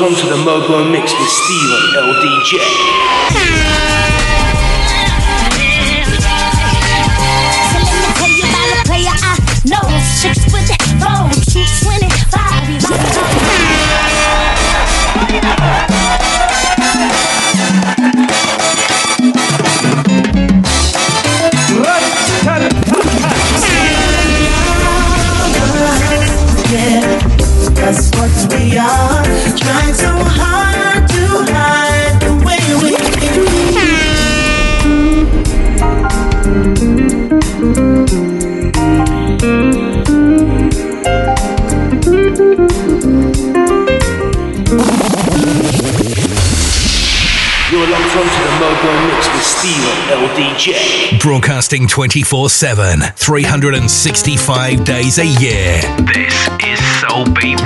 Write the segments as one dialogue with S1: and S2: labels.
S1: on
S2: to the
S1: Mobo Mix with Steve LDJ. DJ.
S3: Broadcasting 24 7, 365 days a year. This is
S4: Soulbeat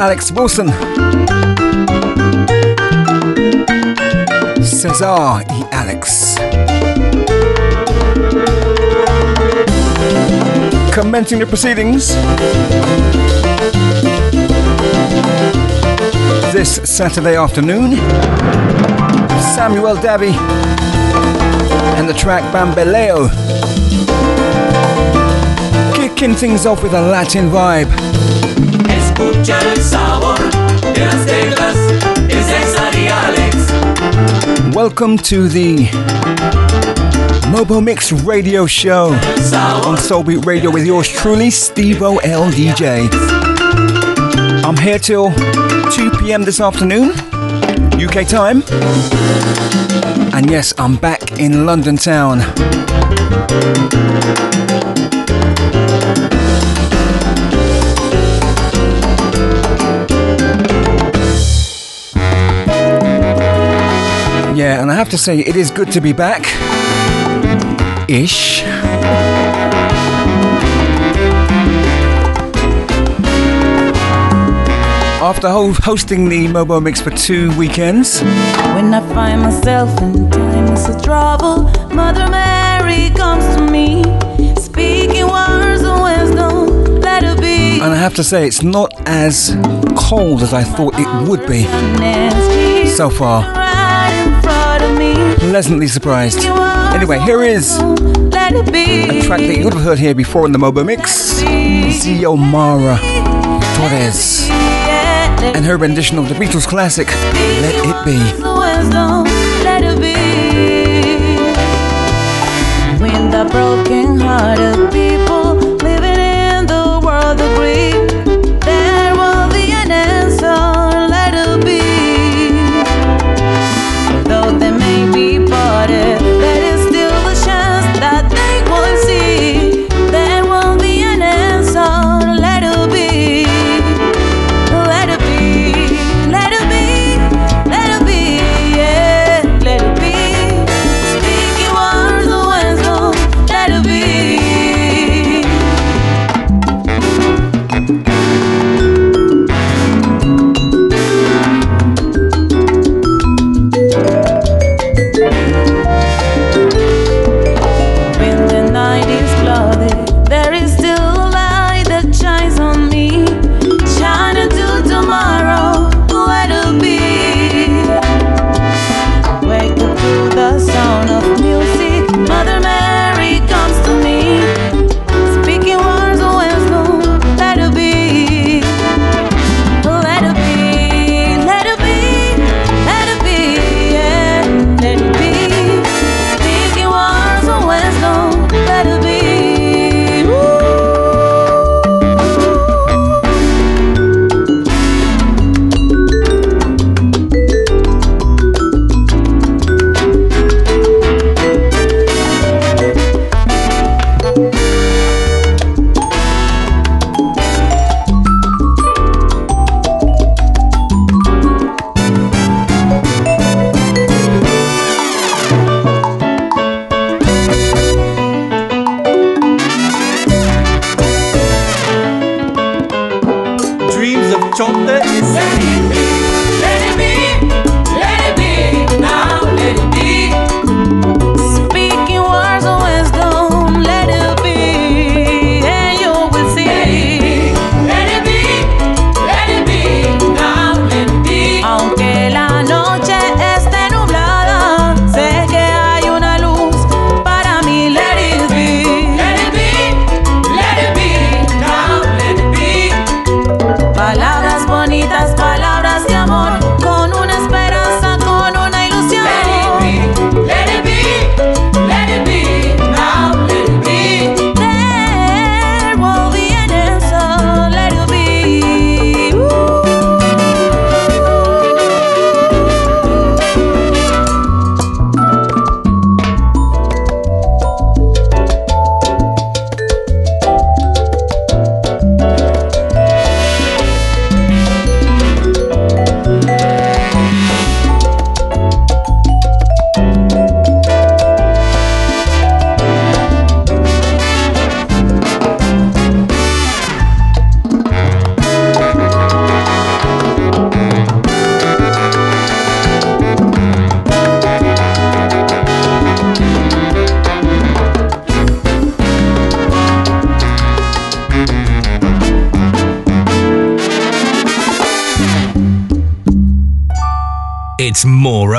S4: Alex Wilson. Cesar e Alex. Commencing the proceedings. This Saturday afternoon, Samuel Davy and the track Bambaleo. Kicking things off with a Latin vibe.
S2: Escucha el sabor de las teclas, es César y Alex.
S4: Welcome to the Mobo Mix Radio Show on Soulbeat Radio with yours truly, Steve O L DJ. I'm here till 2 p.m. this afternoon, UK time. And yes, I'm back in London town. And I have to say, it is good to be back. Ish. After hosting the Mobo Mix for two weekends.
S5: When I find myself in times of trouble, Mother Mary comes to me, speaking words of wisdom, let it be.
S4: And I have to say, it's not as cold as I thought it would be so far pleasantly surprised. Anyway, here is a track that you would have heard here before in the Mobo Mix Xiomara Torres and her rendition of the Beatles classic Let It Be.
S5: When the broken people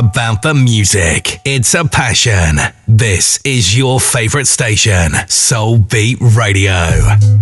S6: about the music. It's a passion. This is your favorite station, Soulbeat Radio.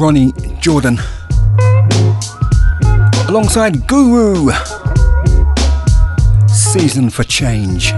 S7: Ronny Jordan.
S4: Alongside Guru. Season for Change.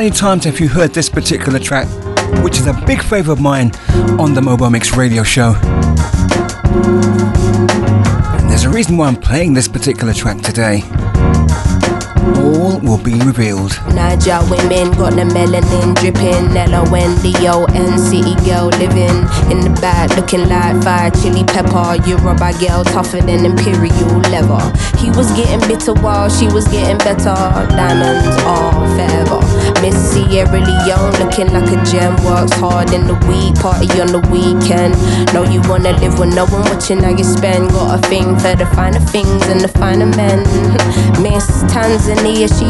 S4: many times have you heard this particular track, which is a big favourite of mine on the Mobo Mix radio show? And there's a reason why I'm playing this particular track today. All all will be revealed.
S8: Nigeria women got the melanin dripping. Nella and Leo and city girl living in the back, looking like fire chili pepper. Europe, I girl tougher than imperial leather. He was getting bitter while she was getting better. Diamonds all forever. Miss Sierra Leone looking like a gem. Works hard in the week, party on the weekend. Know you wanna live with no one watching how you spend. Got a thing for the finer things and the finer men. Miss Tanzania, she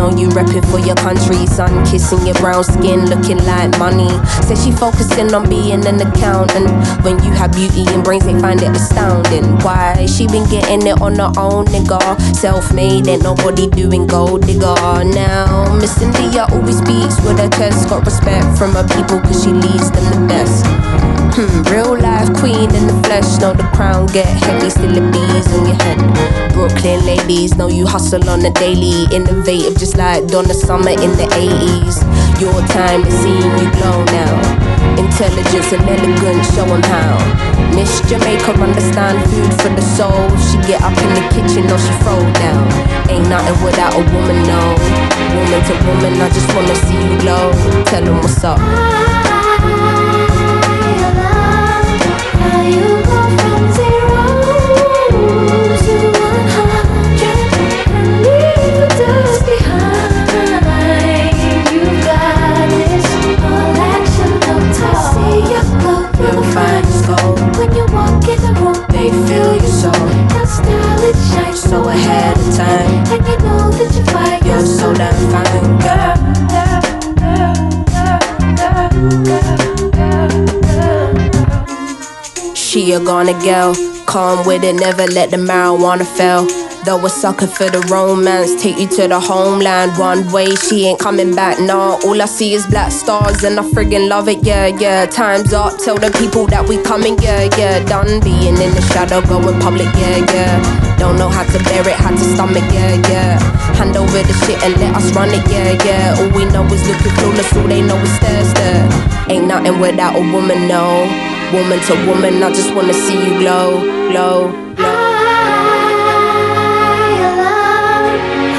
S8: know you repping for your country. son. kissing your brown skin, looking like money. Says she focusing on being an accountant. When you have beauty and brains, they find it astounding. Why? She been getting it on her own, nigga. Self made, ain't nobody doing gold digger. Now, Miss India always speaks with her chest. Got respect from her people, cause she leads them the best. Hmm, real life queen in the flesh. Know the crown get heavy, still the bees on your head. Brooklyn ladies know you hustle on the daily. Innovative, just like Donna Summer in the 80s. Your time is seeing you glow now. Intelligence and elegance, show 'em how. Miss Jamaica understand food for the soul. She get up in the kitchen or she throw down. Ain't nothing without a woman, no. Woman to woman, I just wanna see you glow. Tell Tell 'em what's up. So ahead of time.
S9: and you know that you find
S8: You're so damn fine, girl. She a Ghana girl, calm with it, never let the marijuana fail. Though a sucker for the romance, take you to the homeland. One way, she ain't coming back, nah. All I see is black stars, and I friggin' love it, yeah, yeah. Time's up, tell the people that we coming, yeah, yeah. Done being in the shadow, going public, yeah, yeah. Don't know how to bear it, how to stomach, yeah, yeah. Hand over the shit and let us run it, yeah, yeah. All we know is looking clueless, all they know is stare, stare. Ain't nothing without a woman, no. Woman to woman, I just wanna see you glow, glow, glow.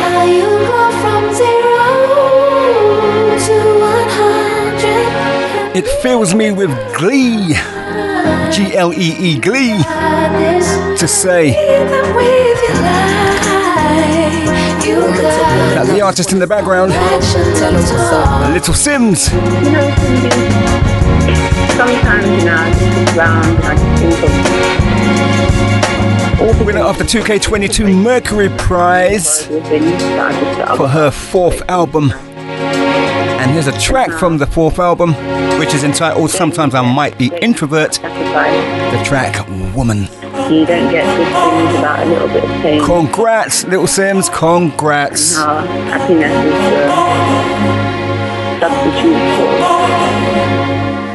S9: How you go from zero to one hundred?
S4: It fills me with glee, G L E E glee, to say that the artist in the background. Little
S10: Simz,
S4: winner of the 2K22 Mercury Prize for her fourth album. And here's a track from the fourth album, which is entitled Sometimes I Might Be Introvert, the track Woman.
S10: You don't get good things about a little bit of pain.
S4: Congrats, Little Simz, congrats.
S10: How happiness is the substitute for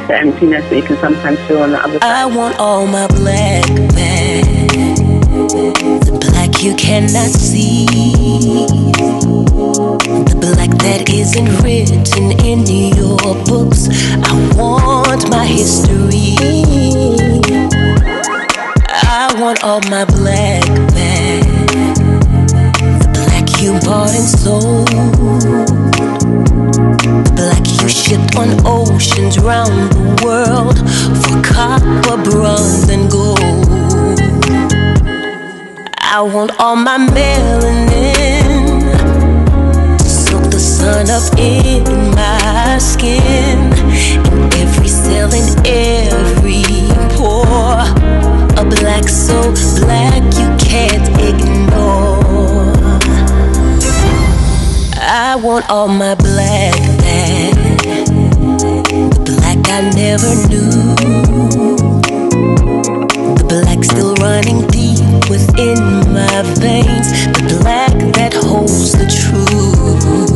S10: the emptiness that you can sometimes feel on the other side.
S11: I want all my black back. You cannot see. The black that isn't written in your books. I want my history. I want all my black back. The black you bought and sold. The black you shipped on oceans round the world for copper, bronze, and gold. I want all my melanin to soak the sun up in my skin, in every cell, in every pore. A black so black you can't ignore. I want all my black back. The black I never knew. The black still running within my veins. The black that holds the truth.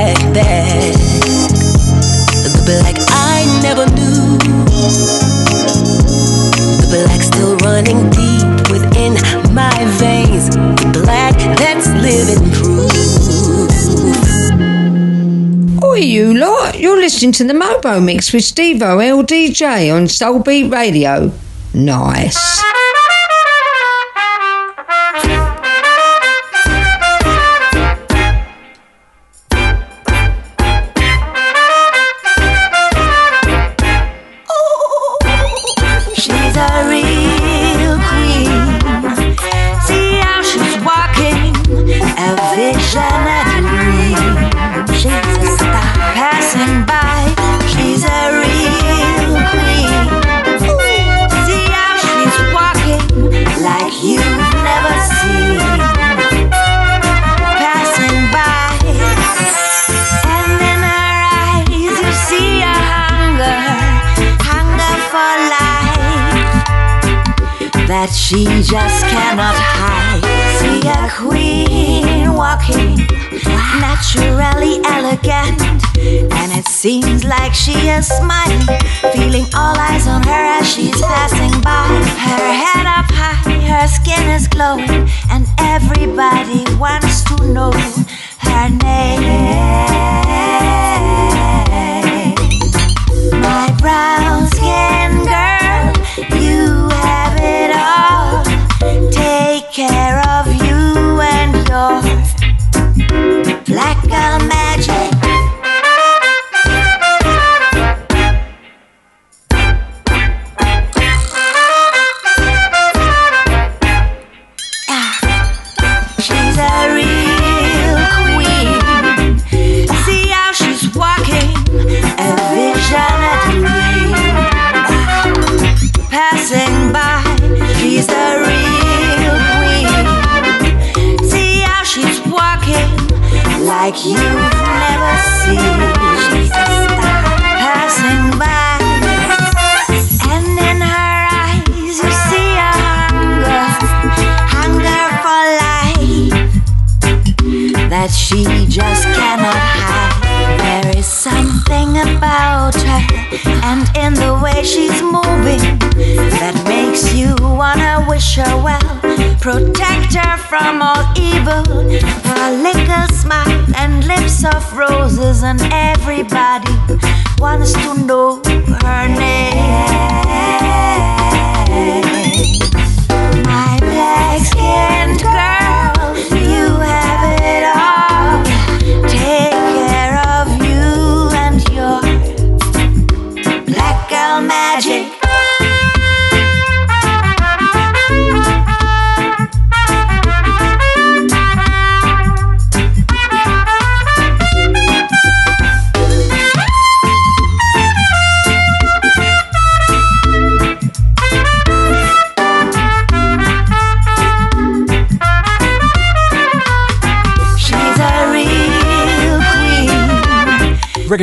S12: you're listening to the Mobo Mix with Stevo LDJ on Soulbeat Radio. Nice.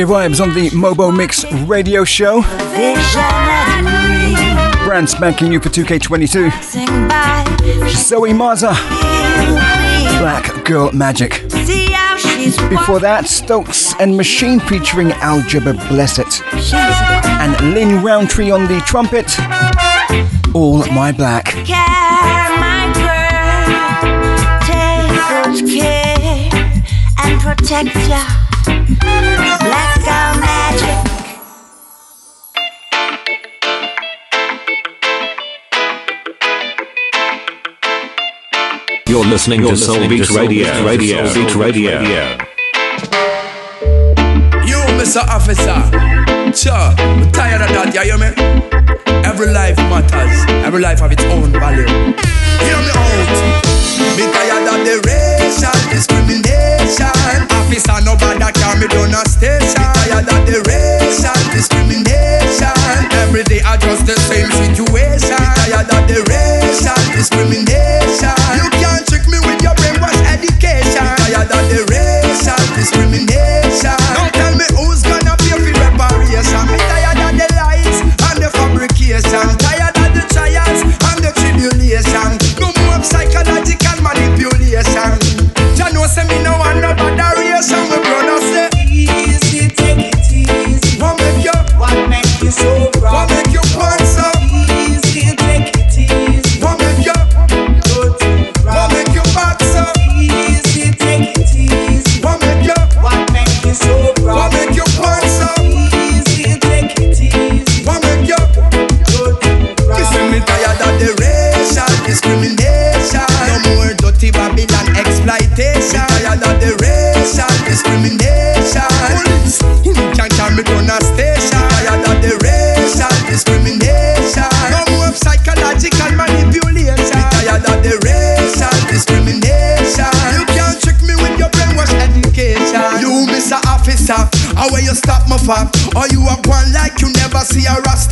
S4: vibes on the Mobo Mix radio show. Brand spanking you for 2K22. Zoe Maza, Black Girl Magic. Before that, Stokes and Machine featuring Algebra
S13: Blessett.
S4: And Lynn Roundtree on the trumpet. All My Black.
S13: protect ya.
S14: You're listening You're to Soul listening Beat Radio, Radio, Soulbeat Radio.
S15: You, Mr. Officer, sure, I'm tired of that, yeah, you hear me? Every life matters, every life have its own value. Hear me out, me tired of the racial discrimination officer, no bad that can me done a station. Tired of the racial discrimination. Every day I just the same situation. Tired of the racial discrimination.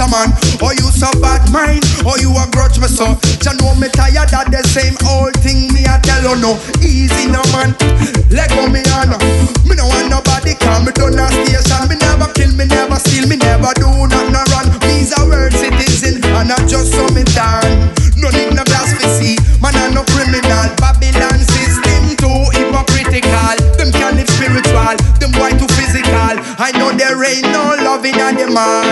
S15: man. Oh, you so bad mind, oh, you a grudge me so. You know me tired of the same old thing me I tell you no. Easy no man, let go me on. Me no want nobody come, me done a station. Me never kill, me never steal, me never do nothing no run. Me's a world citizen and I just saw me down. No need no blasphemy, man I no criminal. Babylon system too hypocritical. Them can't live spiritual, them boy too physical. I know there ain't no loving man.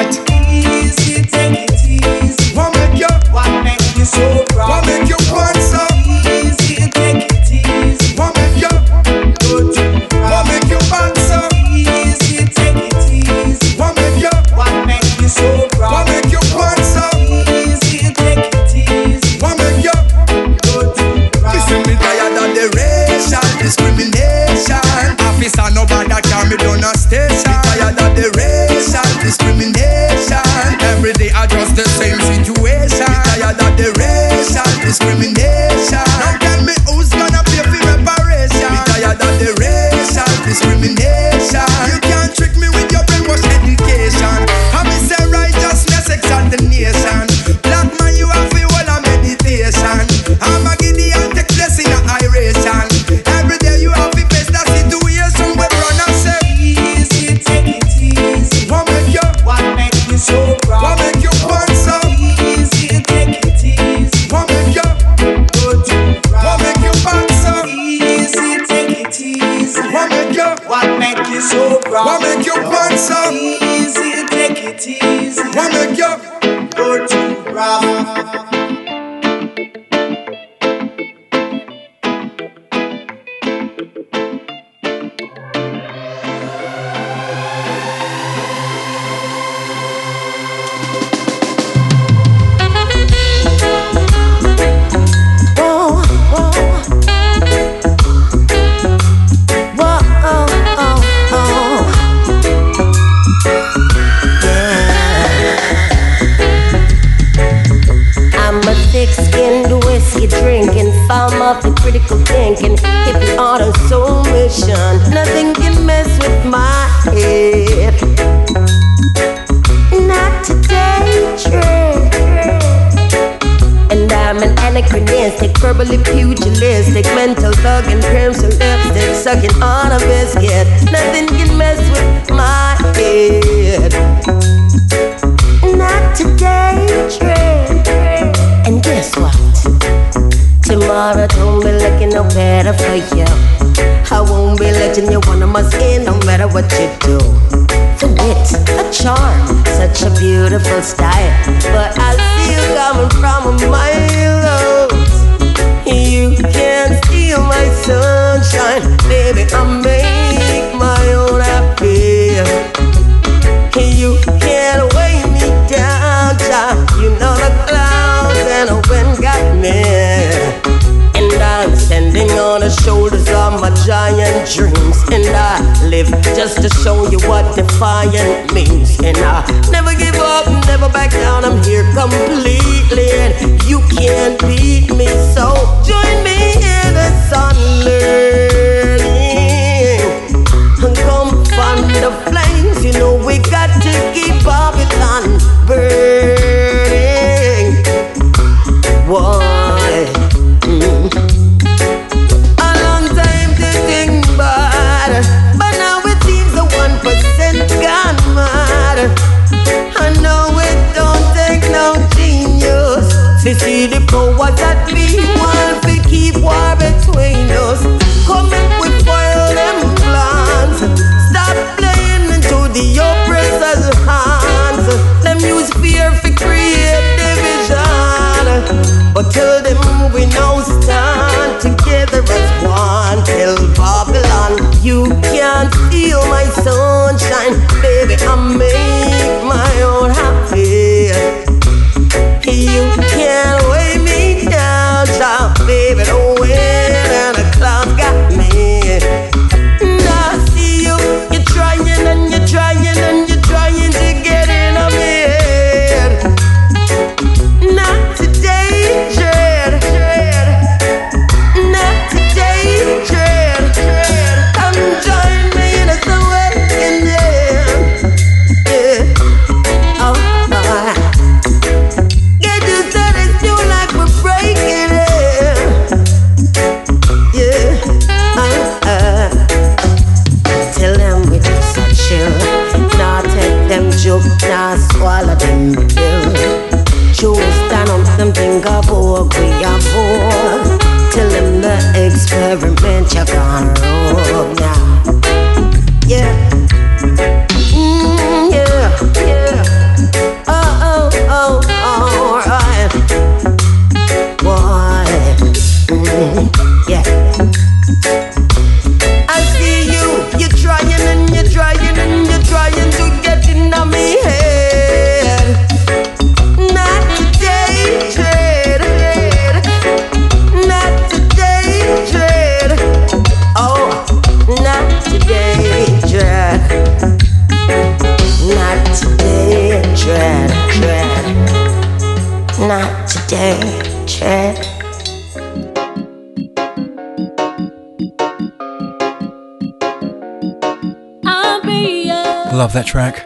S4: that
S16: track.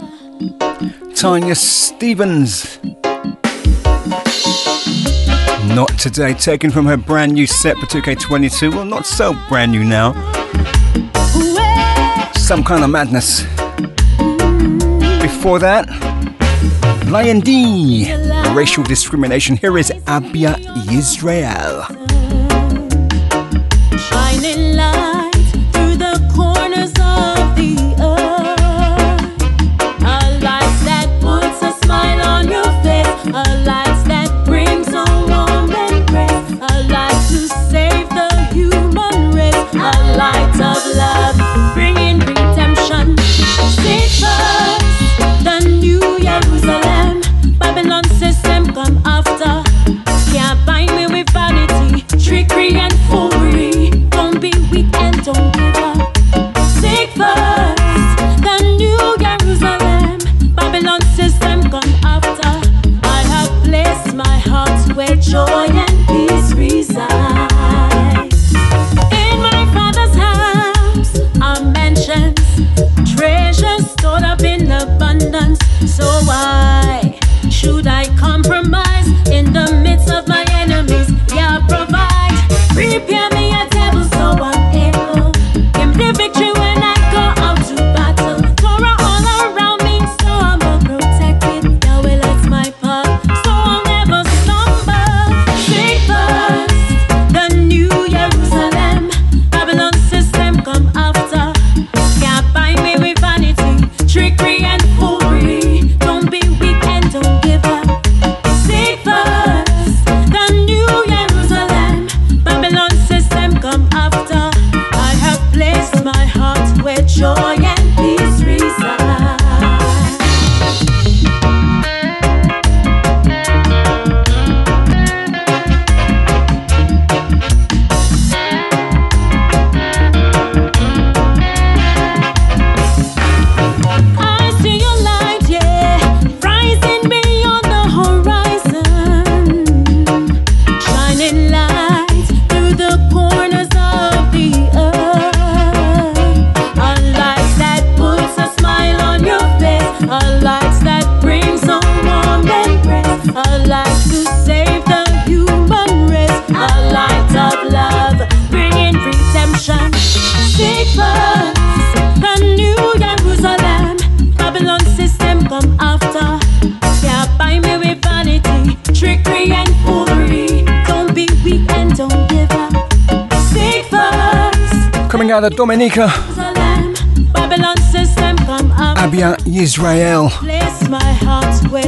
S16: Tanya Stephens. Not today, taken from her brand new set for 2K22. Well, not so brand new now. Some kind of madness. Before that, Lion D. Racial discrimination. Here is Abia Israel.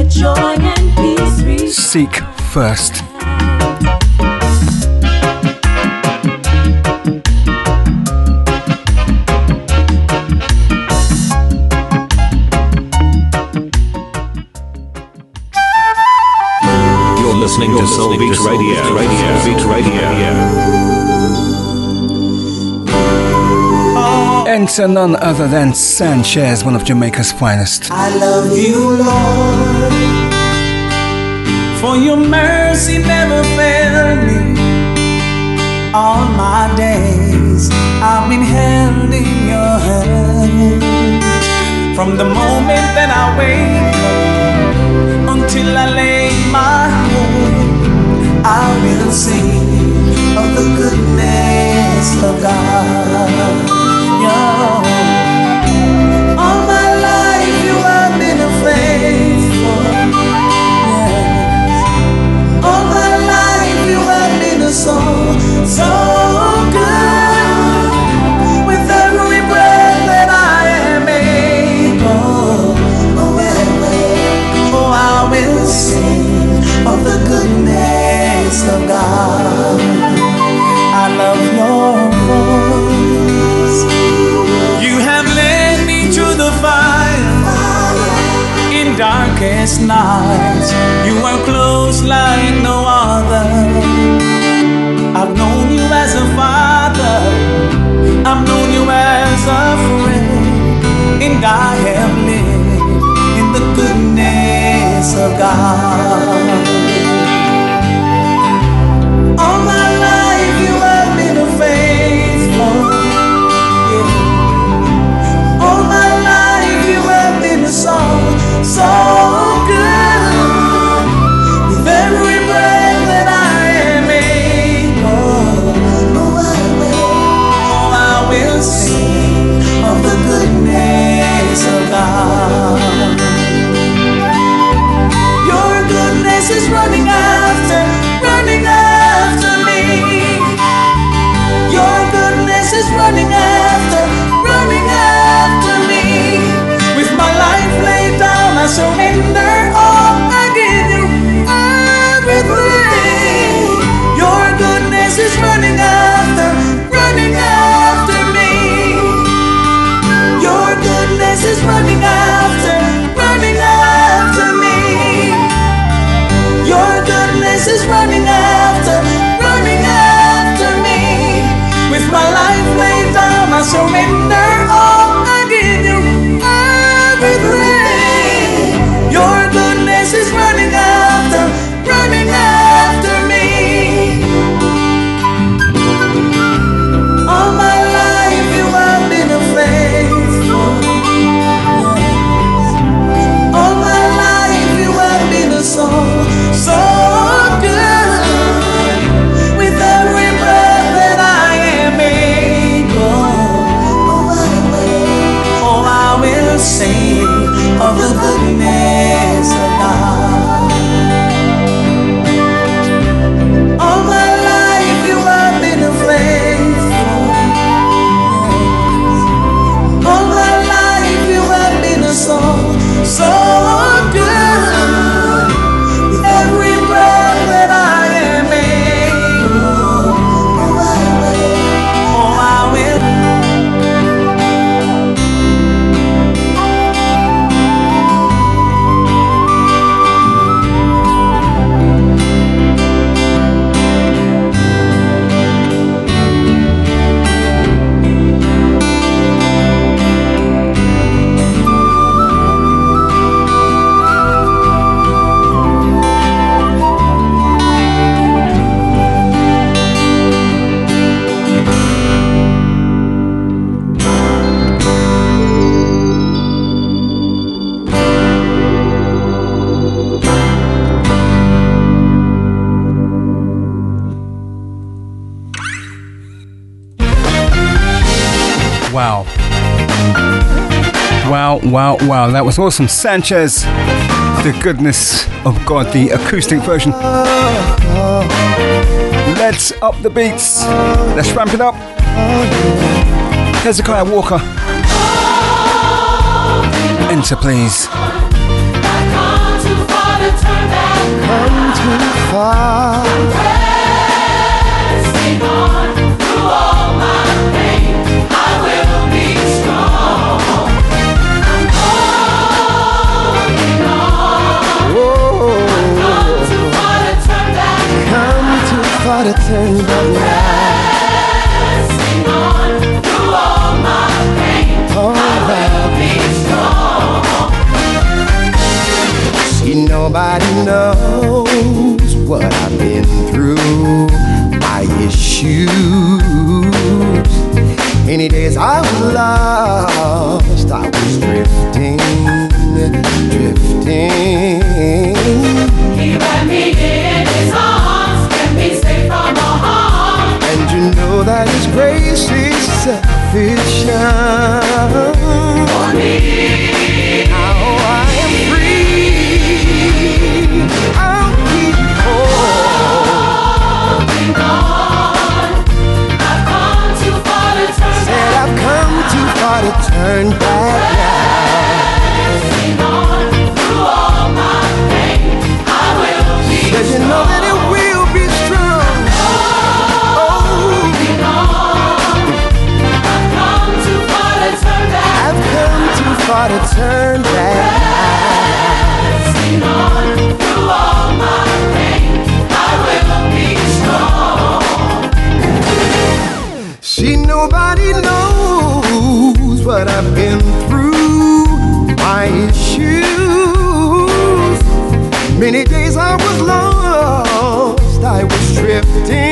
S5: Joy and peace reach.
S4: Seek first.
S14: You're listening to Soulbeat Radio. Radio. Beat Radio.
S4: Enter none other than Sanchez, one of Jamaica's finest.
S2: I love you, Lord, for your mercy never failed me. All my days I've been held in your hand. From the moment that I wake up until I lay my head, I will sing of the goodness of God. Yeah. All my life you have been faithful. Yes. All my life you have been a soul so, darkest nights. You were close like no other. I've known you as a father. I've known you as a friend, and I have lived in the goodness of God. Surrender all. I give you everything. Your goodness is running after, running after me. Your goodness is running after, running after me. Your goodness is running after, running after me. With my life laid down, I surrender
S4: Wow. That was awesome. Sanchez, the goodness of God, the acoustic version. Let's up the beats. Let's ramp it up. Hezekiah Walker. Enter, please.
S2: Come too far. Turn back Pressing on through all my pain, I will be strong.
S17: See, nobody knows what I've been through. My issues. Many days I was lost. I was drifting. That His grace is sufficient
S2: For me.
S17: Now I am free. I'll keep
S2: Holding on. I've come too far to turn
S17: Said I've come too far to turn back
S2: Pressing on through all my pain, I will be
S17: that
S2: to turn back. Pressing on through all my pain, I will be strong.
S17: See, nobody knows what I've been through. My issues. Many days I was lost. I was drifting,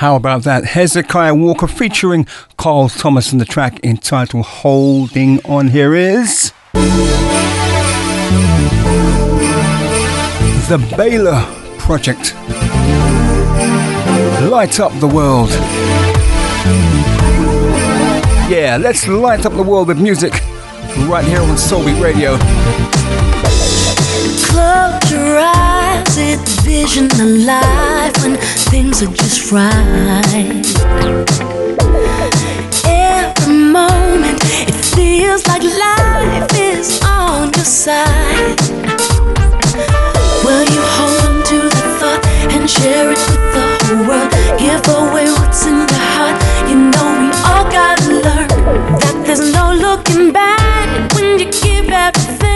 S4: How about that? Hezekiah Walker featuring Carl Thomas and the track entitled Holding On. Here is. The Baylor Project. Light up the world. Yeah, let's light up the world with music right here on Soulbeat Radio.
S11: Close your eyes, it's vision alive when things are just right. Every moment, it feels like life is on your side. Will you hold on to the thought and share it with the whole world? Give away what's in your heart. You know we all gotta learn that there's no looking back when you give everything.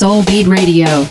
S2: Soulbeat Radio.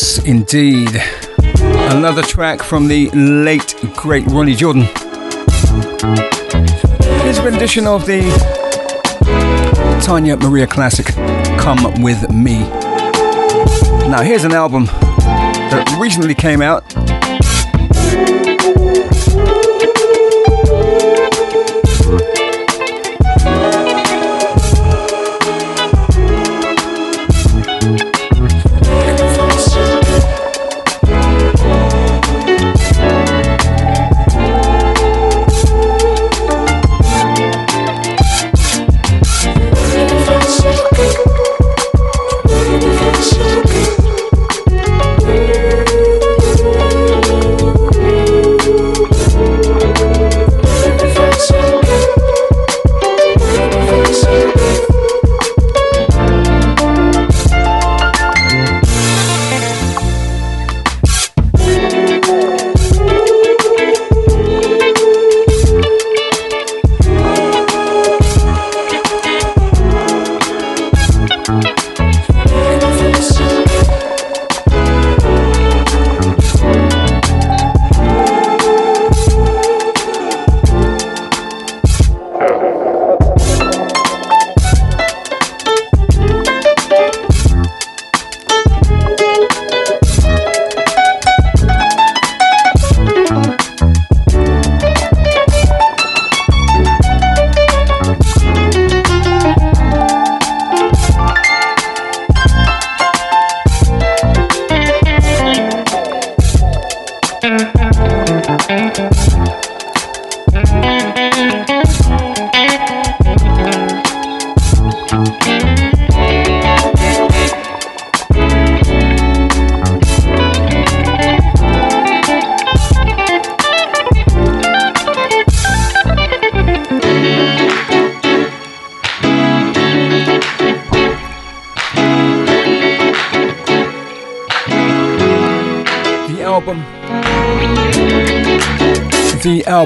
S4: Yes, indeed. Another track from the late, great Ronny Jordan. His rendition of the Tania Maria classic, Come With Me. Now, here's an album that recently came out.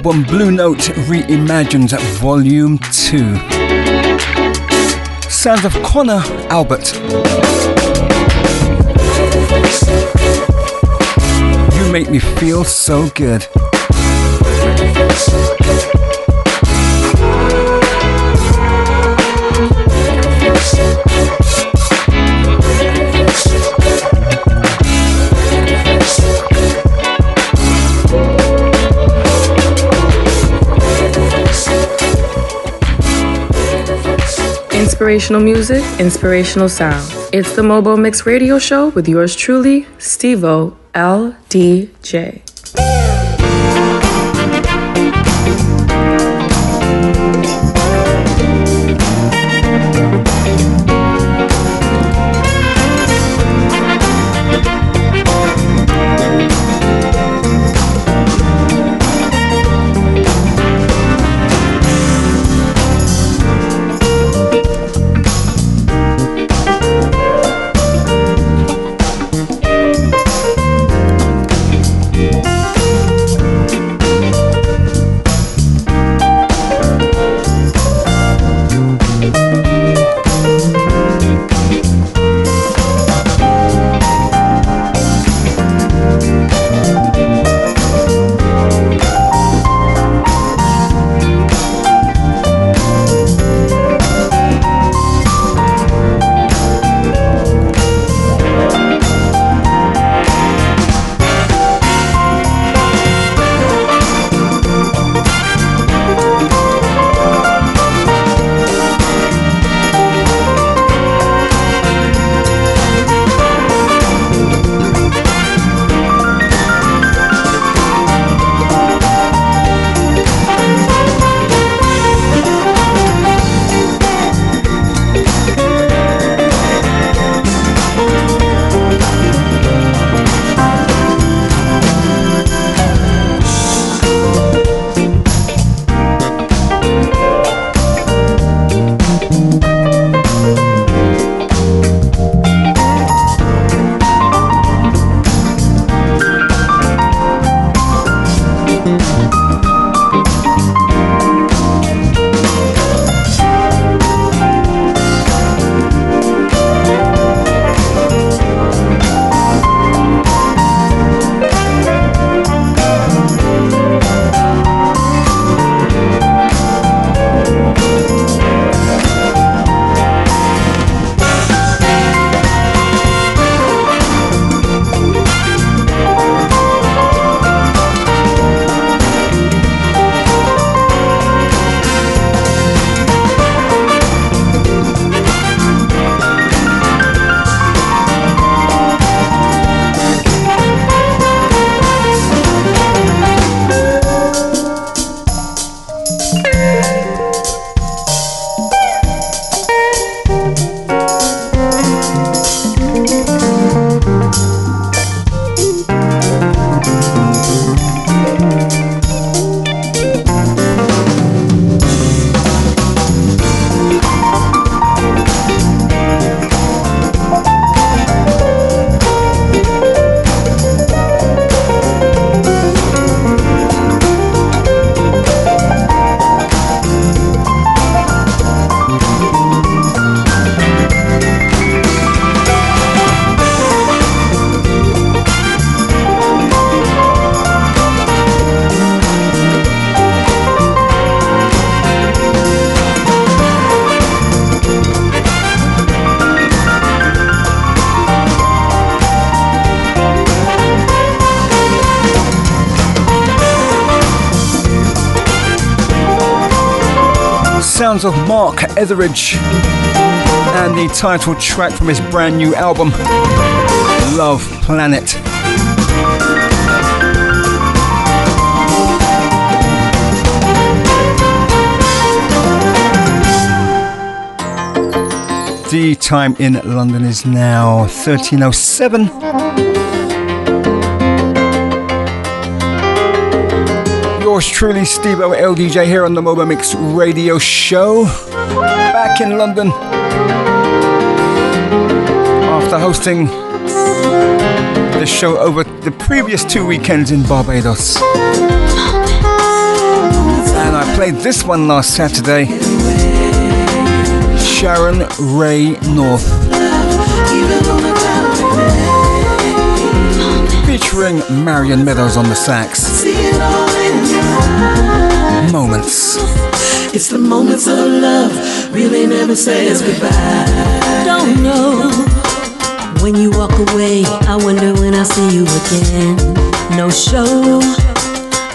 S4: Album Blue Note Reimagined Volume 2. Sounds of Connor Albert. You make me feel so good.
S18: Inspirational music, inspirational sound. It's the Mobo Mix Radio Show with yours truly, Stevo LDJ.
S4: Sounds of Mark Etheridge and the title track from his brand new album, Love Planet. The time in London is now 1307. Yours truly, Steve O LDJ here on the Mobo Mix Radio Show. Back in London after hosting the show over the previous two weekends in Barbados. And I played this one last Saturday. Sharon Ray North. Featuring Marion Meadows on the sax. Moments.
S2: It's the moments of love, really never says goodbye.
S11: Don't know when you walk away. I wonder when I'll see you again. No show.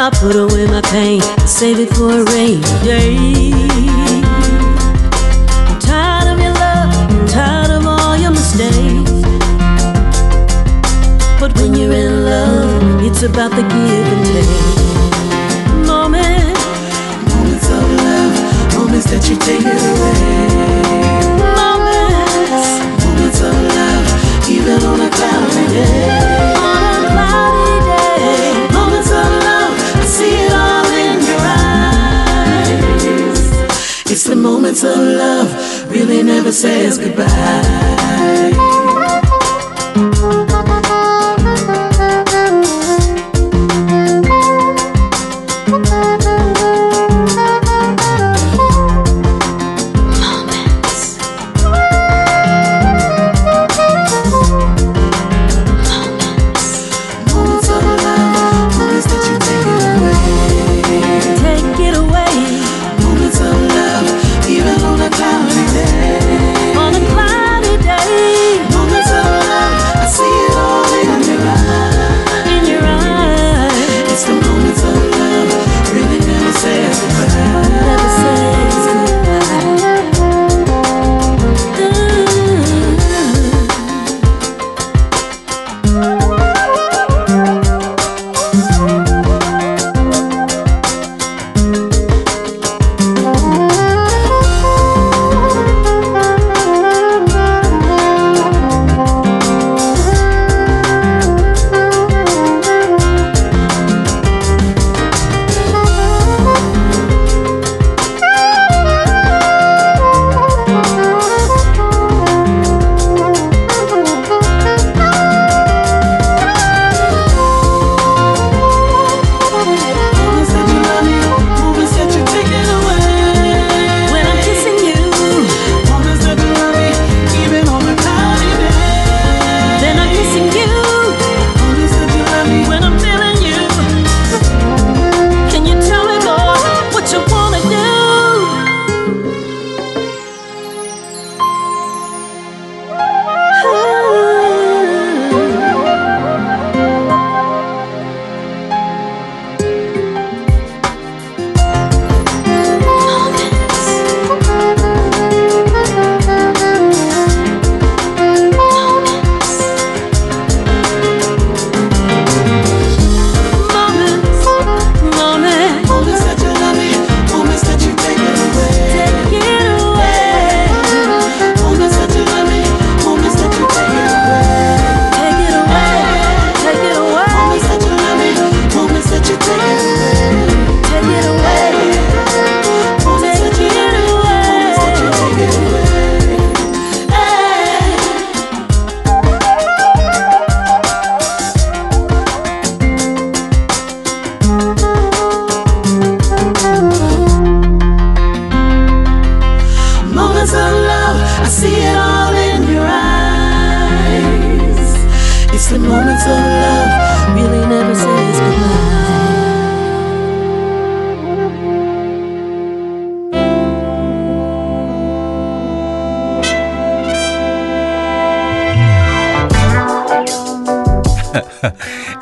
S11: I put away my pain, save it for a rainy day. I'm tired of your love, I'm tired of all your mistakes. But when you're in love, it's about the give and take.
S2: Moments that you take it away.
S11: moments,
S2: Moments of love, even on a cloudy day.
S11: on a cloudy day.
S2: Moments of love, I see it all in your eyes. It's the moments of love, really never says goodbye.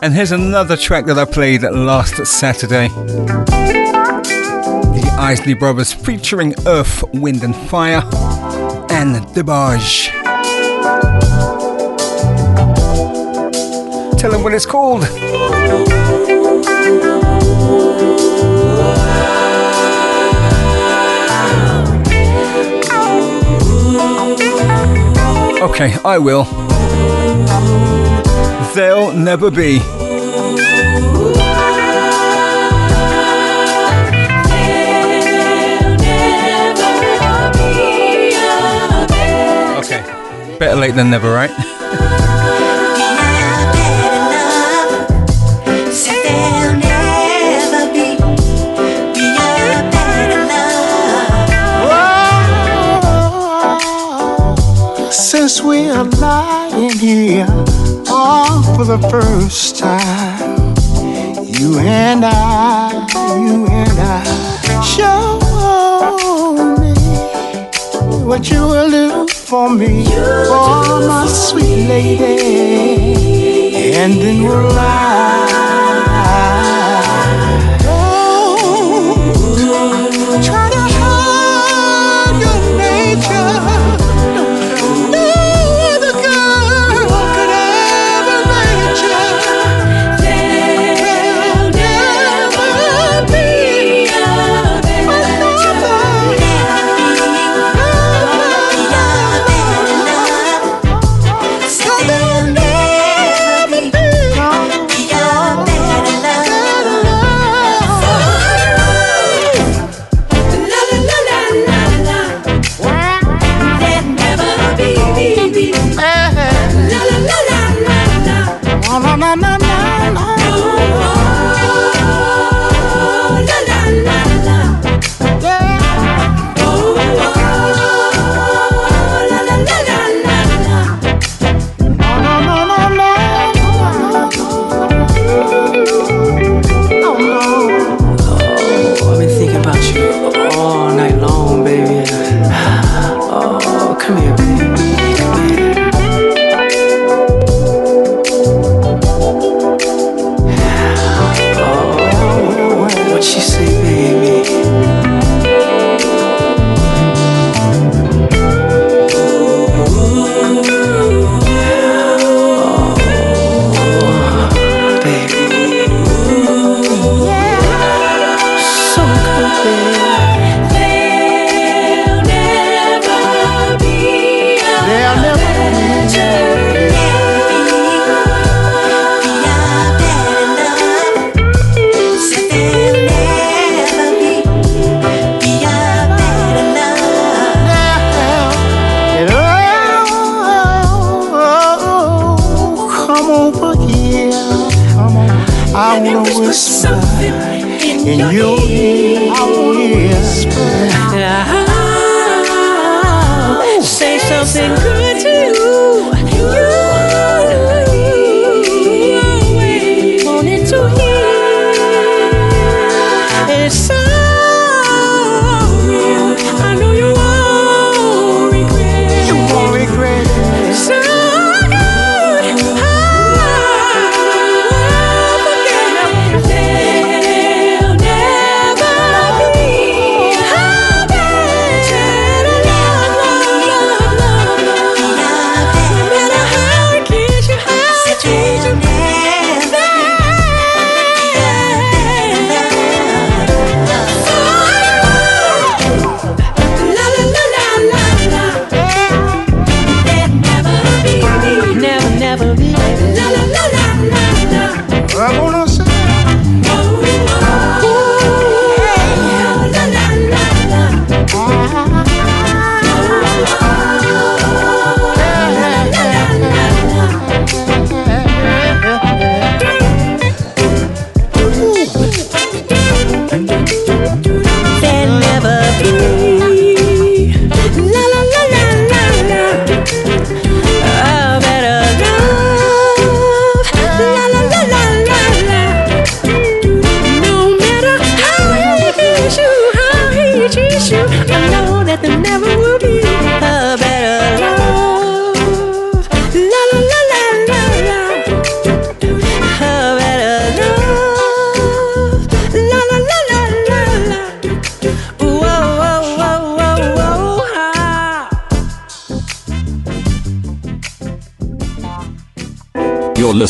S4: And here's another track that I played last Saturday. The Isley Brothers featuring Earth, Wind and Fire and Debage. Tell them what it's called. Okay, I will. They'll never be. Better late than never, right?
S17: Since we are lying here for the first time, you and I, you and I, show me what you will do for me, for my sweet lady, and then we'll lie.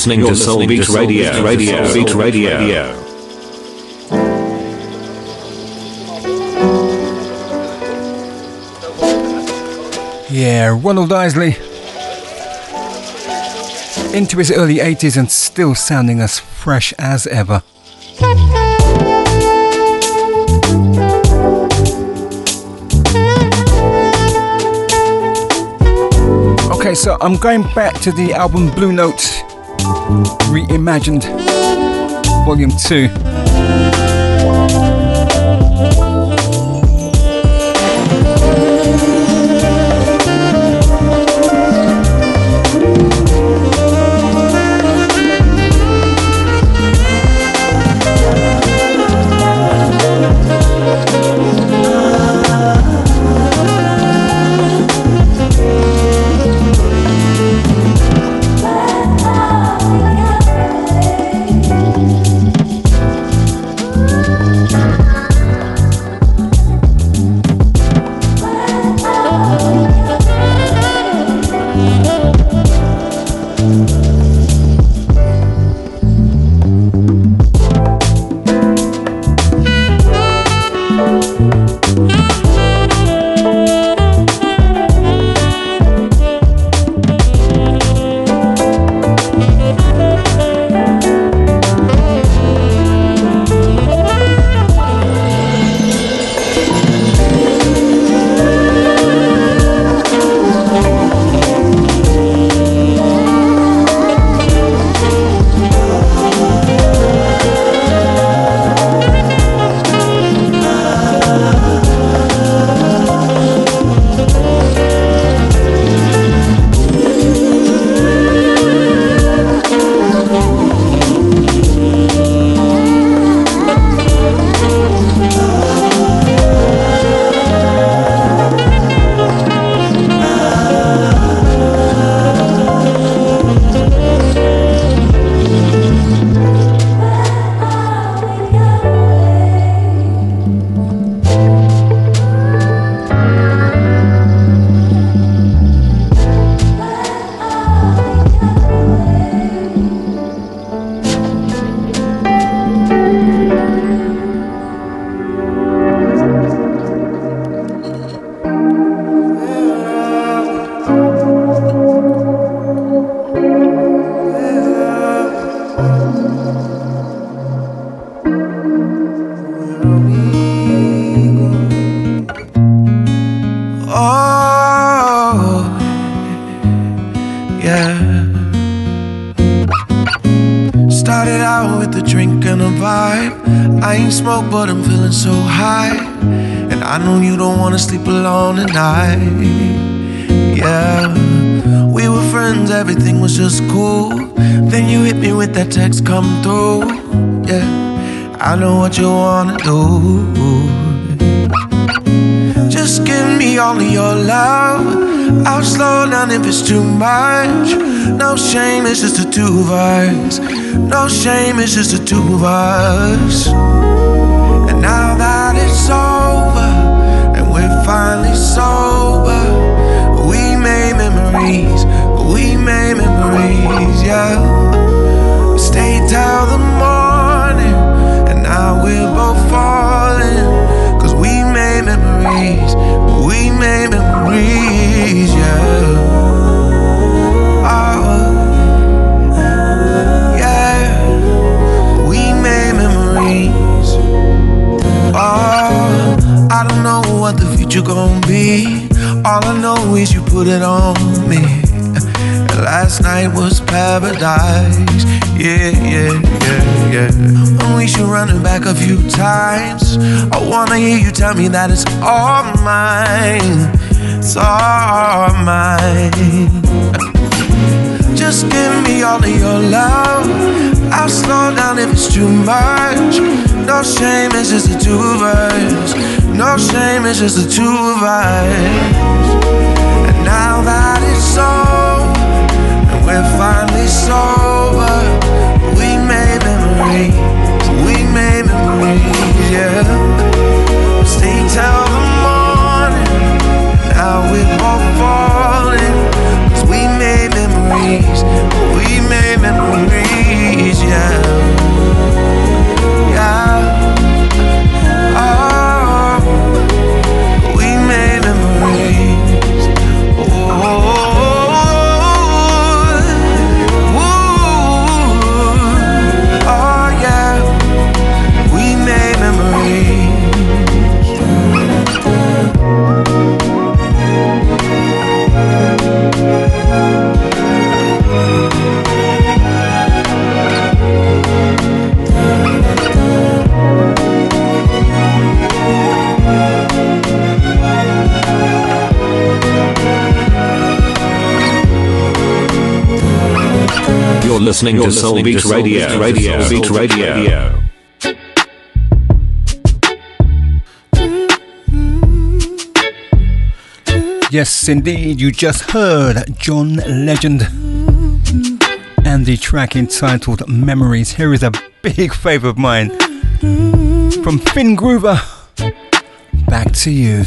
S14: You're listening to Soul Beat Radio. Radio. Soulbeat Radio.
S4: Yeah, Ronald Isley. Into his early 80s and still sounding as fresh as ever. Okay, so I'm going back to the album Blue Note Reimagined Volume 2.
S19: Know you don't wanna sleep alone tonight. Yeah. We were friends, everything was just cool. Then you hit me with that text come through. Yeah. I know what you wanna do. Just give me all of your love. I'll slow down if it's too much. No shame, it's just the two of us. No shame, it's just the two of us. And now that finally sober, we made memories. We made memories, yeah. We stayed till the morning, and now we're both falling. Cause we made memories. We made memories, yeah. What the future gonna be. All I know is you put it on me. Last night was paradise. Yeah, yeah, yeah, yeah. We should run it back a few times. I wanna hear you tell me that it's all mine. It's all mine. Just give me all of your love. I'll slow down if it's too much. No shame, it's just the two of us. No shame, it's just the two of us. And now that it's over, and we're finally sober, we made memories. We made memories, yeah. Stay till the morning. Now we're both falling. Cause we made memories. We made memories.
S14: nishinga You're listening You're to Soulbeat Radio. Radio. Soulbeat Radio. Radio.
S20: Yes, indeed, you just heard John Legend and the track entitled Memories. Here is a big favourite of mine from Finn Groover. Back to you.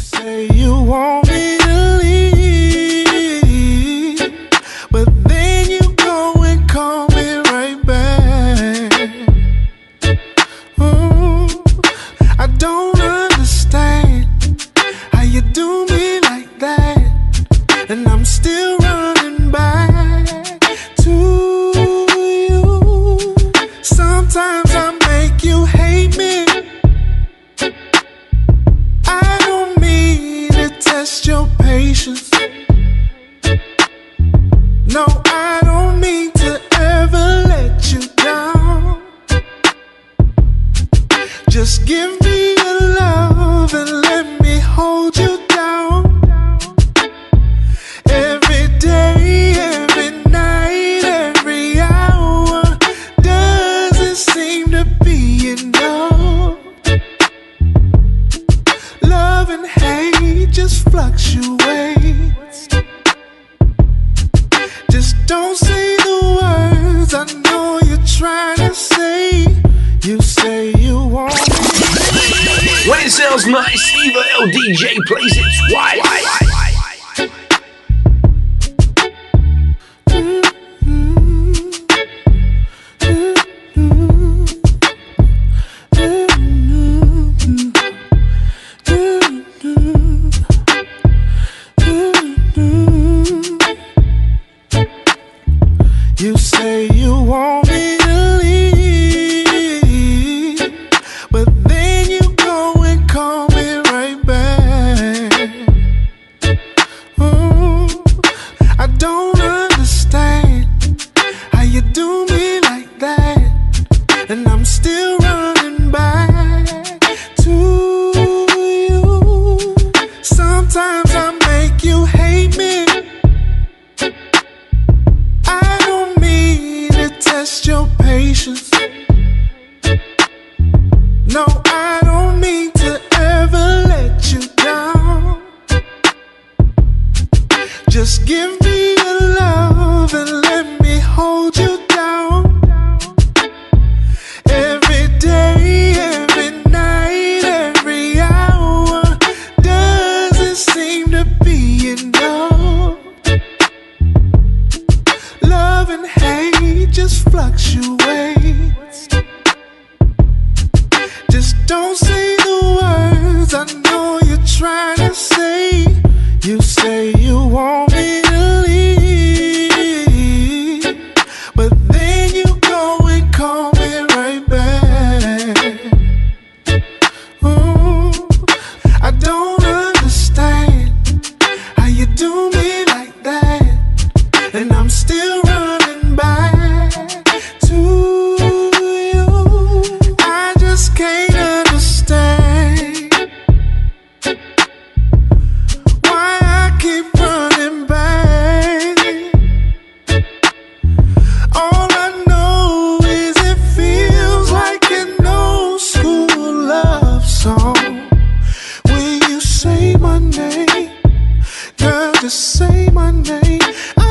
S21: say my name. I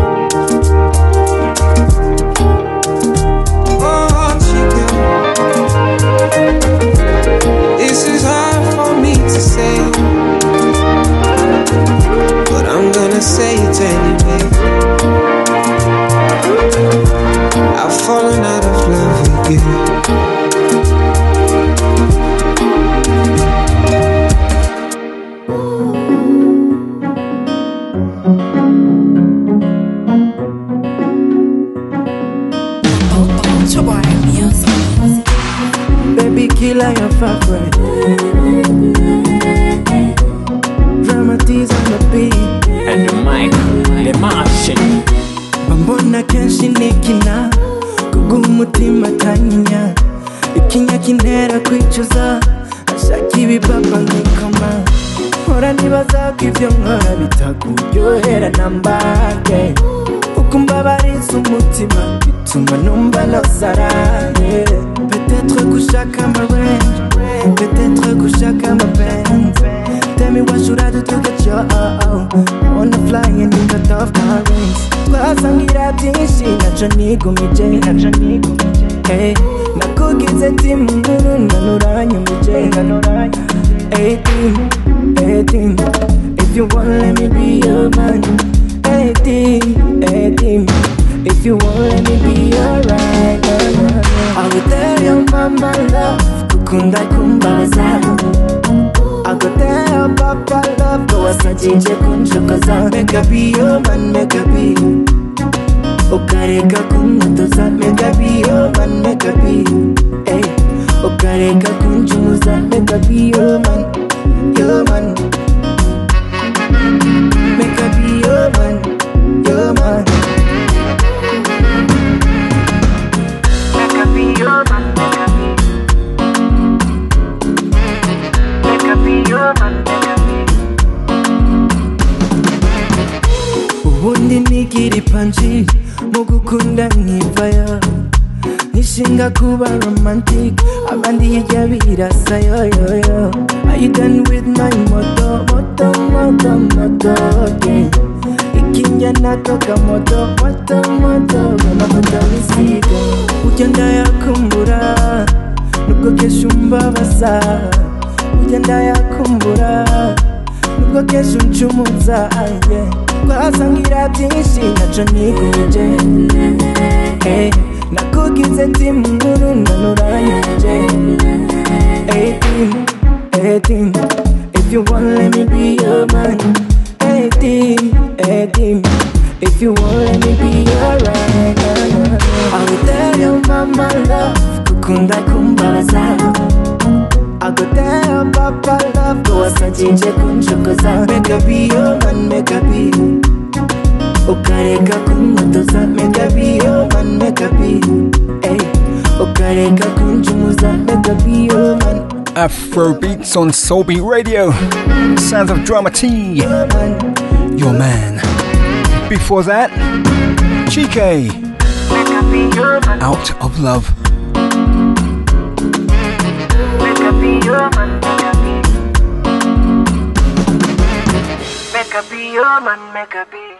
S22: fate anyway. I've fallen out of love with you.
S4: Afro beats on Soulbeat Radio. Sounds of Drama T. Your man. Before that, Chike. Out of Love.
S23: Make a be your man, make a be.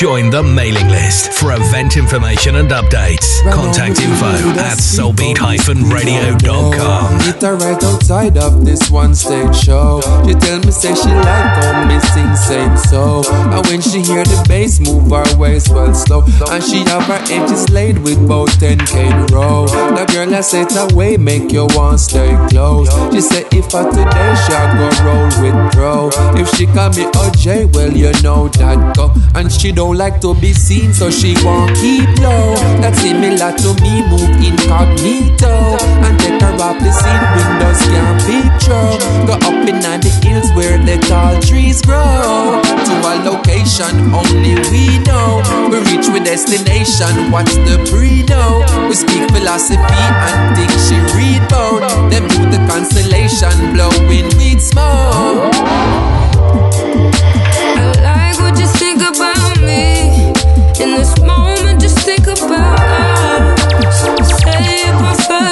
S1: Join the mailing list for event information and updates. Contact info at soulbeat-radio.com.
S24: Meet her right outside of this one stage show. She tell me say she like how me sing same so. And when she hear the bass move her waist well slow. And she have her edges laid with both 10k in row. The girl I said away make you want stay close. She say if I today she go roll with bro. If she call me OJ, well you know that go. And she don't like to be seen, so she won't keep low. That's similar to me move incognito and take her off the scene. Windows can't picture. Go up in the hills where the tall trees grow. To a location only we know. We reach with destination. What's the pre know? We speak philosophy and think she read both. Them do the constellation blowing weed smoke.
S25: In this moment, just think about us.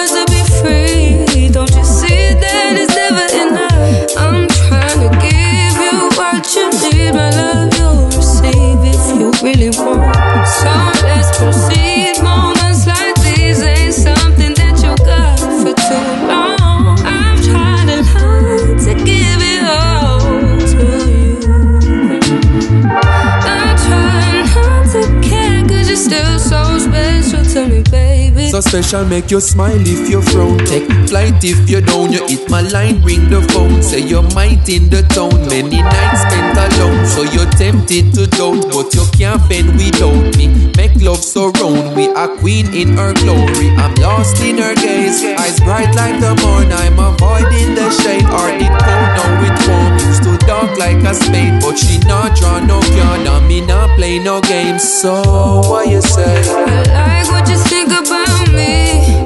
S25: To be free. Don't you see that it's never enough? I'm trying to give you what you need. My love, you'll receive if you really want. So let's proceed. Moments like these ain't something that you got for too long. So special,
S24: make you smile if you frown. Take flight if you down. You hit my line, ring the phone. Say you're might in the town. Many nights spent alone. So you're tempted to doubt, but you can't bend without me. Make love so round. We are queen in her glory. I'm lost in her gaze. Eyes bright like the morn. I'm avoiding the shade. Or it cold, now it warm. Used to dark like a spade, but she not draw no card. And me not play no games. So what you say?
S25: I like what you think about me.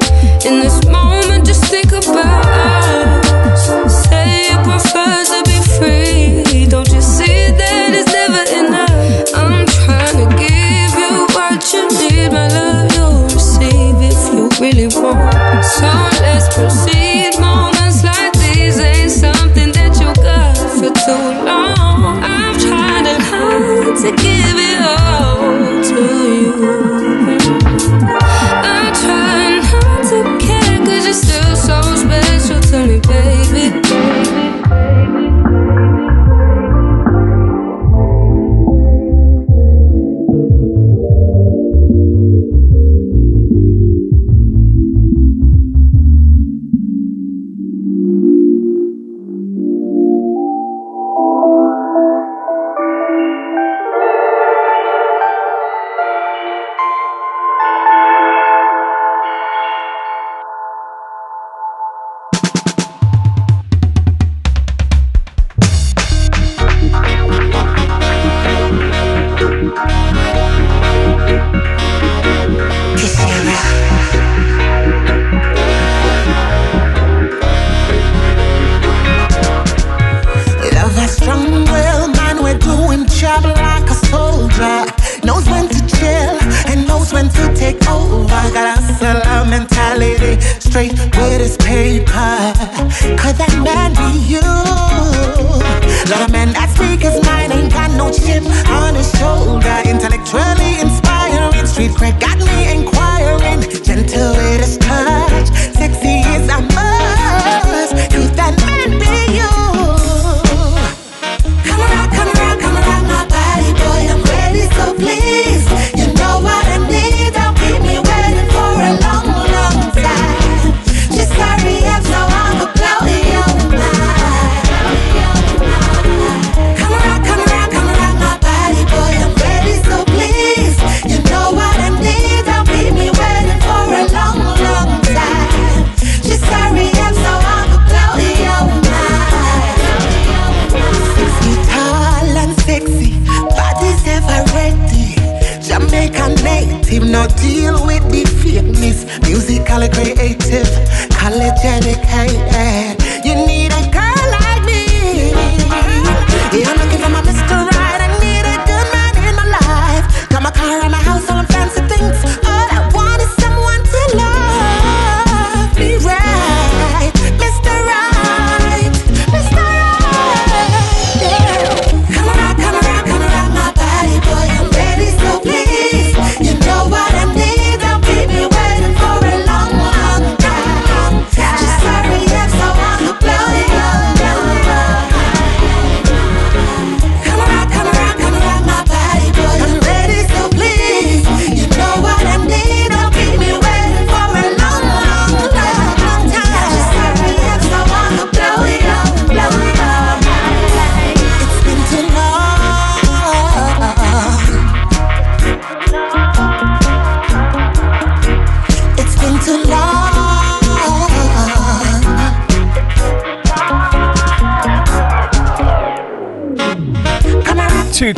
S25: In this moment, just think about us. Say you prefer to be free. Don't you see that it's never enough? I'm trying to give you what you need.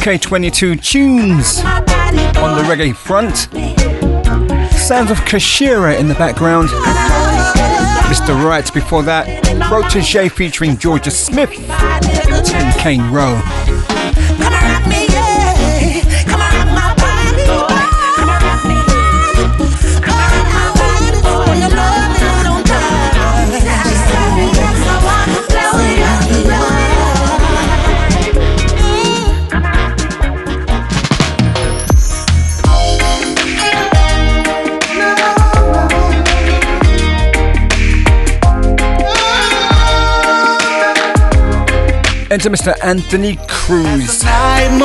S26: K twenty
S4: two tunes on the reggae front. Sounds of Kashira in the background. Mr. Right before that, Protoje featuring Jorja Smith and Kane Rowe. to Mr. Anthony Cruz.
S27: In,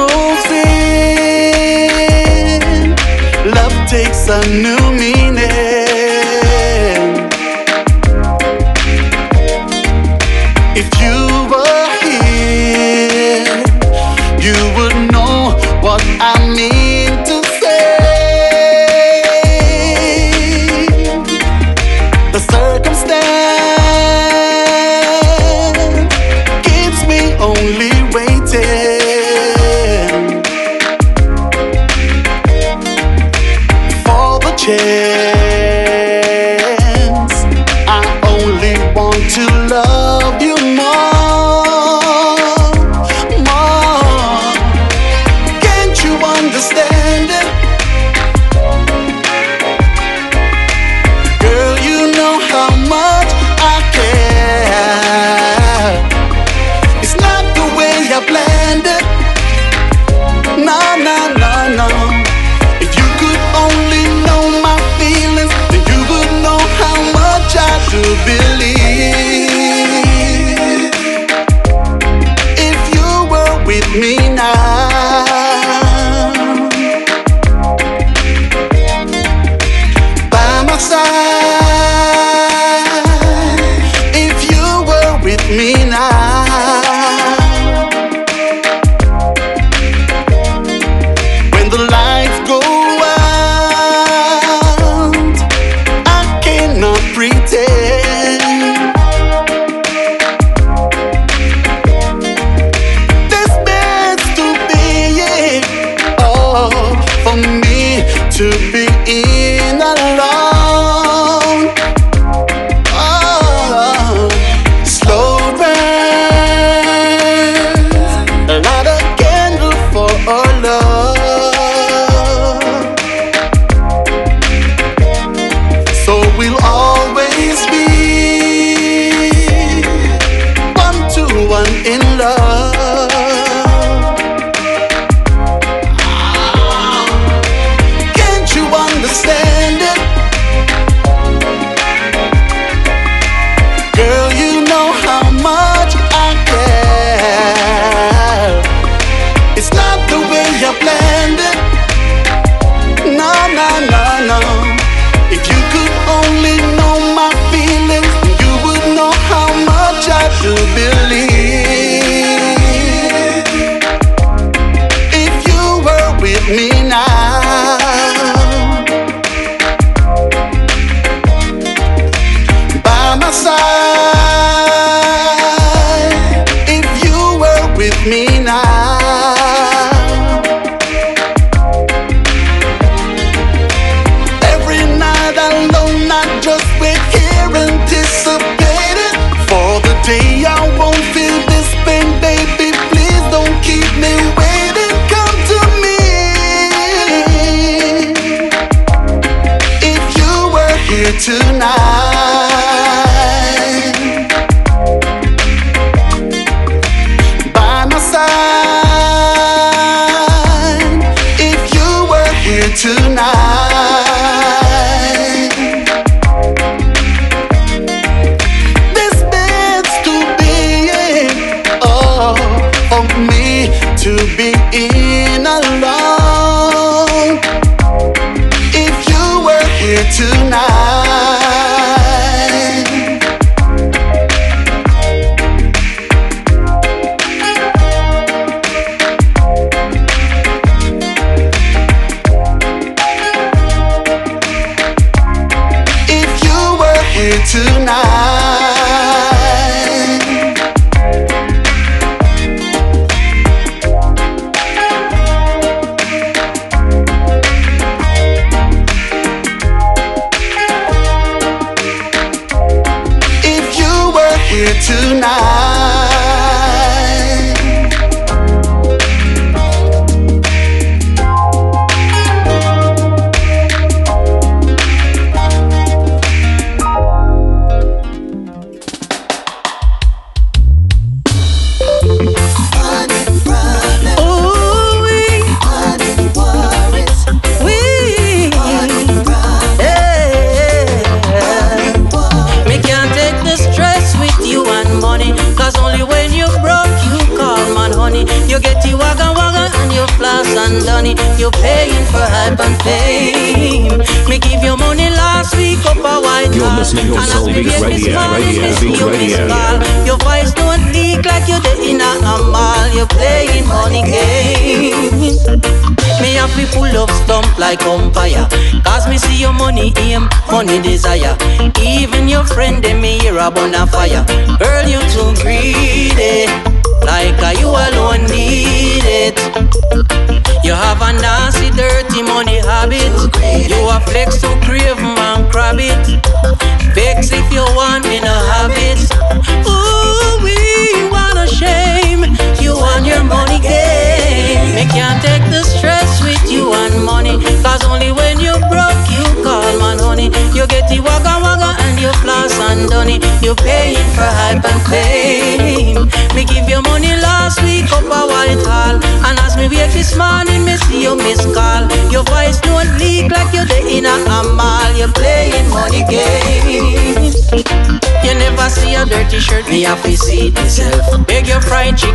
S27: love takes a new meaning. If you were here, you would.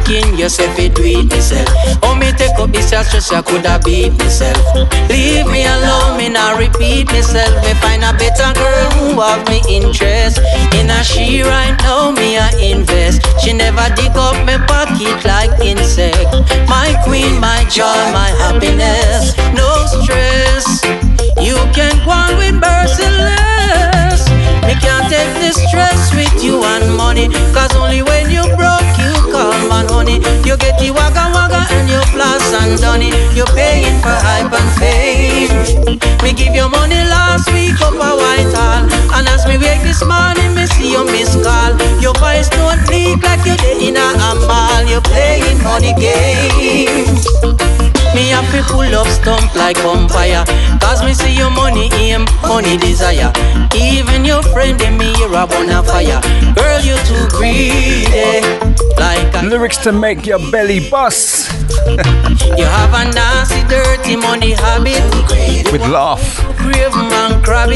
S28: Fried chicken, you say fi do it myself. Oh me take up this stress, I coulda beat myself. Leave me alone, me not repeat myself. Me find a better girl who have me interest. In a she right now, me a invest. She never dig up me pocket like insect. My queen, my joy, my happiness. No stress. You can go on with merciless. Me can't take this stress with you and money. Cause only when you man honey You get the wagga wagga and you floss and it. You're paying for hype and fame. Me give you money last week up a White Hall. And as me wake this morning me see you miss call. Your voice don't leak like you're in a mall You're playing money games. Me have to pull up stump like umpire Cause me see your money aim, money desire. Even your friend in me hear a bonfire Girl you too greedy Like a
S4: Lyrics to make your belly bust
S28: You have a nasty dirty money habit
S4: with laugh.
S28: Crave man crab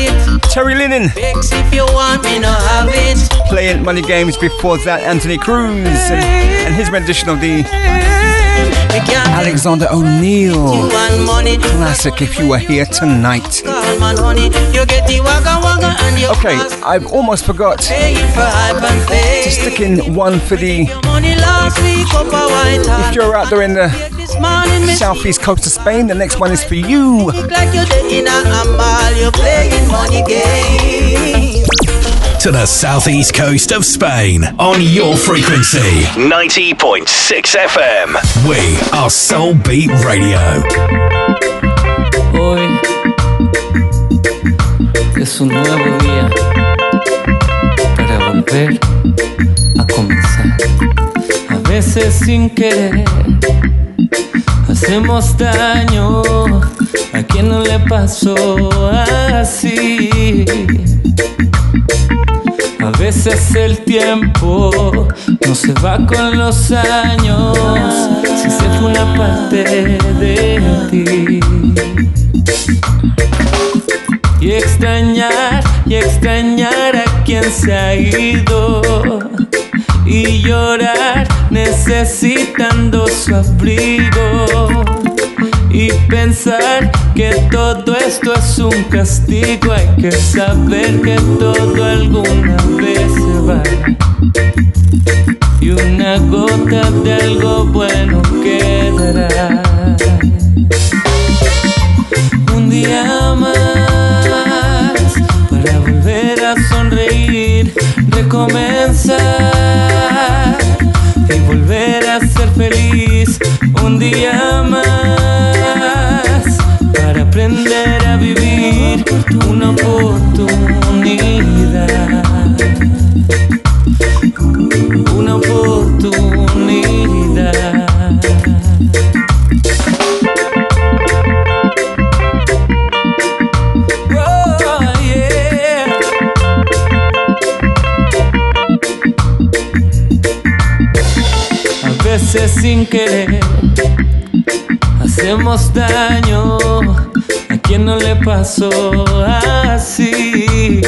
S4: Terry Linen
S28: if you want me no have it
S4: playing money games before that. Anthony Cruz and, and his rendition of the Alexander O'Neal
S28: you want money
S4: classic. If you were here tonight.
S28: Call man honey You get the wagga wagga and you
S4: Okay, I've almost forgot
S28: paying for hype and fame
S4: to stick in one for the. If you're out there in the
S28: This morning me
S4: southeast coast of Spain, the next one is for you.
S28: look like you're the in a mall You're playing money games
S29: To the southeast coast of Spain on your frequency.
S14: 90.6 FM.
S29: We are Soulbeat Radio.
S30: Hoy es un nuevo día para volver a comenzar. Veces sin querer hacemos daño a quien no le pasó así. A veces el tiempo no se va con los años si se fue una parte de ti. Y extrañar, y extrañar a quien se ha ido. Y llorar necesitando su abrigo. Y pensar que todo esto es un castigo. Hay que saber que todo alguna vez se va. Y una gota de algo bueno quedará. Un día más para volver a sonreír, recomenzar y volver a ser feliz. Un día más para aprender a vivir una oportunidad.
S31: Veces sin querer hacemos daño a quien no le pasó así.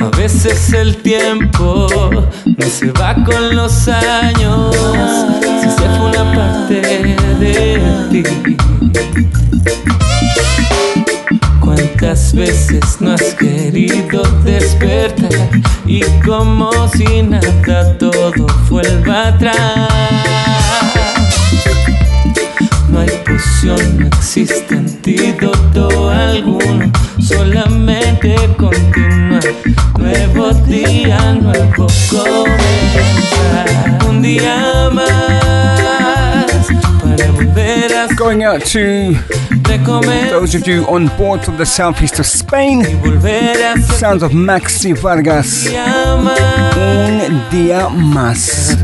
S31: A veces el tiempo no se va con los años, si se fue una parte de ti. ¿Cuántas veces no has querido despertar y como si nada todo vuelva atrás? No hay poción, no existe antídoto alguno, solamente continuar. Nuevo día, nuevo comenzar. Un día más
S3: Going out to those of you on board from the southeast of Spain. Sounds of Maxi Vargas. Un día más.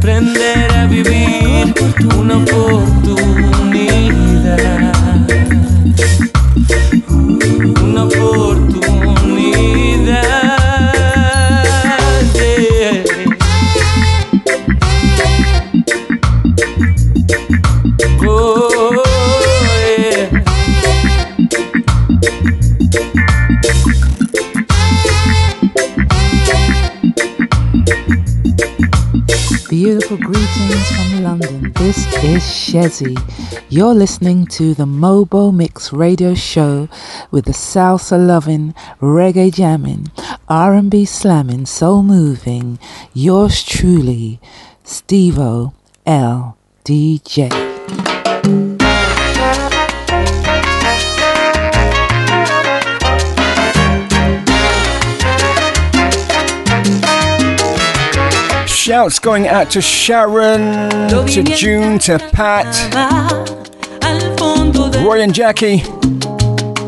S4: London. This is Shezzy. You're listening to the Mobo Mix radio show with the salsa loving, reggae jamming, R&B slamming, soul moving. Yours truly, Stevo L. DJ.
S3: Shouts going out to Sharon, to June, to Pat, Roy and Jackie,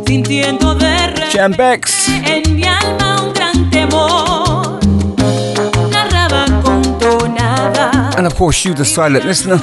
S16: Sintiendo de
S3: Jam Bex,
S16: en mi alma un gran temor. Narraba con tonada
S3: and of course you, the silent listener.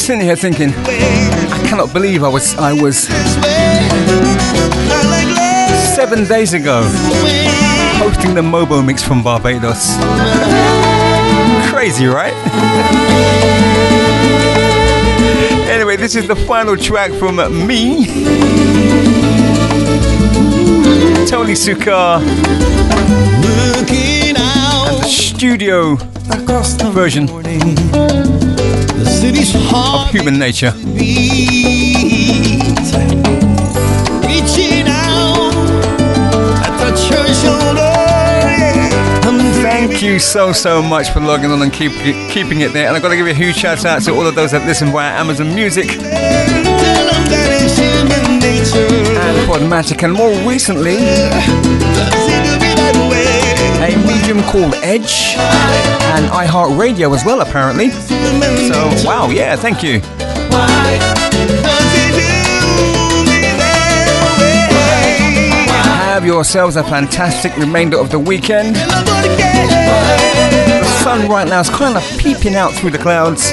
S4: Sitting here thinking, I cannot believe I was I was seven days ago hosting the Mobo Mix from Barbados. Crazy, right? anyway, this is the final track from me, Tony Succar, and the studio version of Human Nature.
S19: Reaching out, I touch her shoulder.
S4: Thank you so so much for logging on and keep keeping it there. And I've got to give a huge shout out to all of those that listen via Amazon Music and Podomatic, and more recently, medium called Edge and iHeartRadio as well, apparently. So wow, yeah, thank you. Have yourselves a fantastic remainder of the weekend. The sun right now is kind of peeping out through the clouds.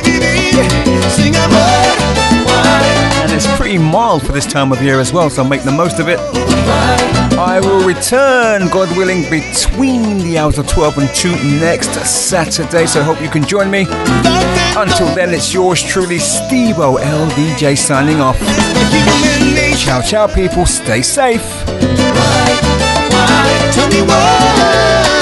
S4: And it's pretty mild for this time of year as well, so make the most of it. I will return, God willing, between the hours of 12 and 2 next Saturday, so I hope you can join me. Until then, it's yours truly, Steve LDJ signing off. Ciao, ciao, people. Stay safe.
S19: Me why.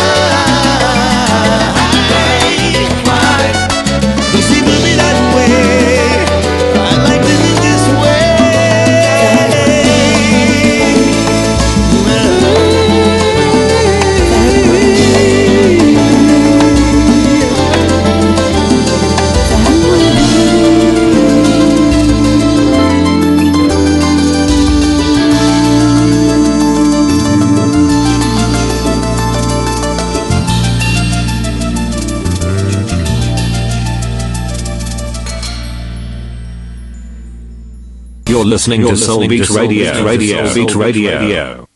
S14: You're listening to Soulbeat Radio. Radio. Soulbeat Radio.